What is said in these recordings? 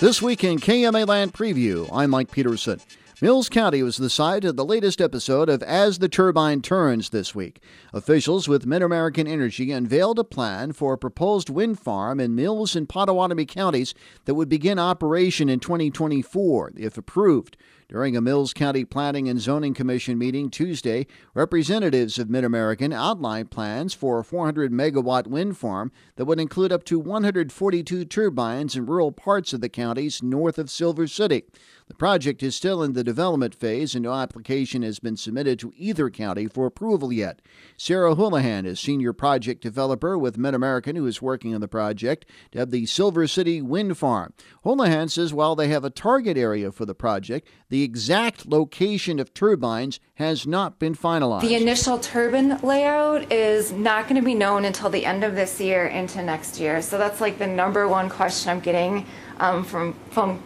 This week in KMA Land Preview, I'm Mike Peterson. Mills County was the site of the latest episode of As the Turbine Turns this week. Officials with Mid American Energy unveiled a plan for a proposed wind farm in Mills and Pottawattamie counties that would begin operation in 2024 if approved. During a Mills County Planning and Zoning Commission meeting Tuesday, representatives of Mid American outlined plans for a 400 megawatt wind farm that would include up to 142 turbines in rural parts of the counties north of Silver City. The project is still in the development phase and no application has been submitted to either county for approval yet. Sarah Houlihan is senior project developer with Mid American who is working on the project to have the Silver City Wind Farm. Houlihan says while they have a target area for the project, the exact location of turbines has not been finalized. The initial turbine layout is not going to be known until the end of this year into next year. So that's like the number one question I'm getting um, from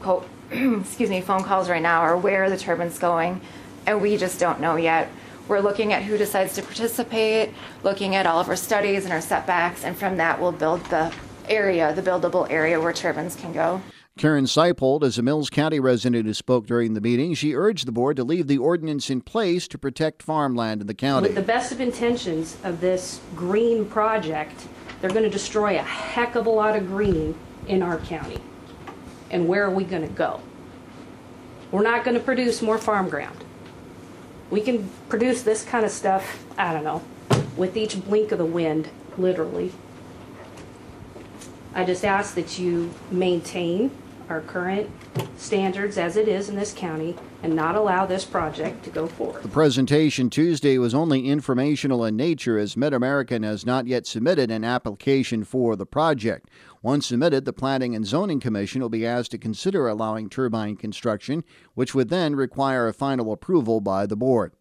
call excuse me, phone calls right now are where the turbines going? And we just don't know yet. We're looking at who decides to participate, looking at all of our studies and our setbacks, and from that we'll build the area, the buildable area where turbines can go. Karen Seipold is a Mills County resident who spoke during the meeting. She urged the board to leave the ordinance in place to protect farmland in the county. With the best of intentions of this green project, they're going to destroy a heck of a lot of green in our county and where are we going to go? We're not going to produce more farm ground. We can produce this kind of stuff, I don't know, with each blink of the wind, literally. I just ask that you maintain our current standards as it is in this county and not allow this project to go forward. The presentation Tuesday was only informational in nature as Mid American has not yet submitted an application for the project. Once submitted, the Planning and Zoning Commission will be asked to consider allowing turbine construction, which would then require a final approval by the board.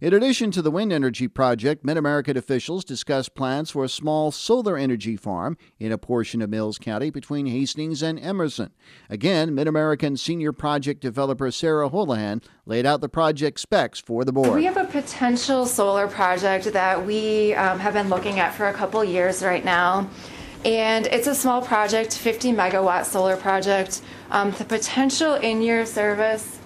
In addition to the wind energy project, Mid American officials discussed plans for a small solar energy farm in a portion of Mills County between Hastings and Emerson. Again, Mid American senior project developer Sarah Houlihan laid out the project specs for the board. We have a potential solar project that we um, have been looking at for a couple years right now. And it's a small project, 50 megawatt solar project. Um, the potential in year service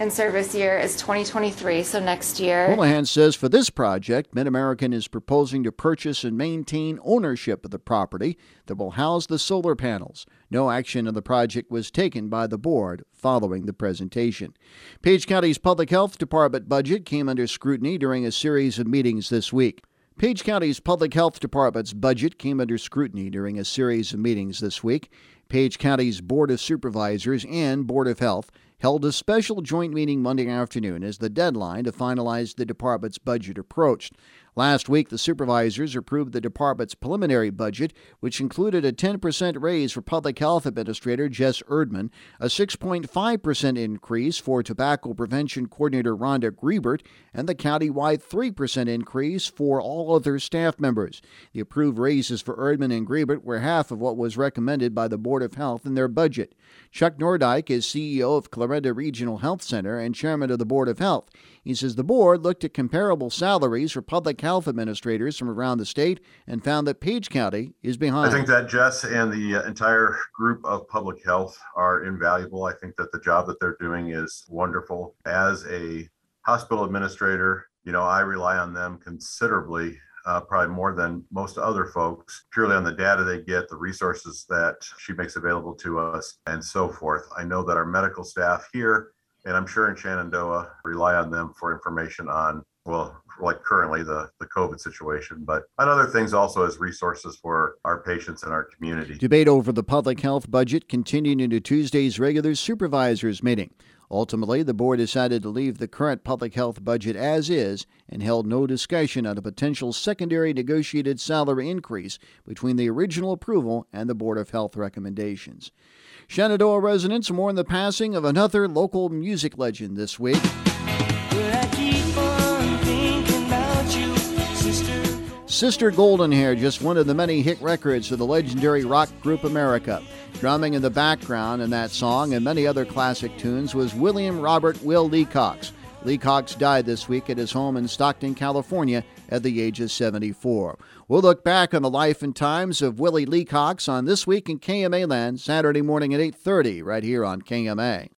and service year is 2023, so next year. Houlihan says for this project, Mid American is proposing to purchase and maintain ownership of the property that will house the solar panels. No action on the project was taken by the board following the presentation. Page County's Public Health Department budget came under scrutiny during a series of meetings this week. Page County's Public Health Department's budget came under scrutiny during a series of meetings this week. Page County's Board of Supervisors and Board of Health held a special joint meeting Monday afternoon as the deadline to finalize the department's budget approached. Last week, the supervisors approved the department's preliminary budget, which included a 10% raise for Public Health Administrator Jess Erdman, a 6.5% increase for Tobacco Prevention Coordinator Rhonda Griebert, and the countywide 3% increase for all other staff members. The approved raises for Erdman and Griebert were half of what was recommended by the Board of Health in their budget. Chuck Nordyke is CEO of Clarinda Regional Health Center and chairman of the Board of Health. He says the board looked at comparable salaries for public health administrators from around the state and found that Page County is behind. I think that Jess and the uh, entire group of public health are invaluable. I think that the job that they're doing is wonderful. As a hospital administrator, you know, I rely on them considerably uh, probably more than most other folks, purely on the data they get, the resources that she makes available to us, and so forth. I know that our medical staff here, and I'm sure in Shenandoah, rely on them for information on, well, like currently the, the COVID situation, but on other things also as resources for our patients and our community. Debate over the public health budget continued into Tuesday's regular supervisors meeting. Ultimately, the board decided to leave the current public health budget as is and held no discussion on a potential secondary negotiated salary increase between the original approval and the Board of Health recommendations. Shenandoah residents mourn the passing of another local music legend this week. Sister Golden Hair, just one of the many hit records of the legendary rock group America. Drumming in the background in that song and many other classic tunes was William Robert Will Leacox. Leacox died this week at his home in Stockton, California, at the age of 74. We'll look back on the life and times of Willie Leacox on This Week in KMA Land, Saturday morning at 8.30 right here on KMA.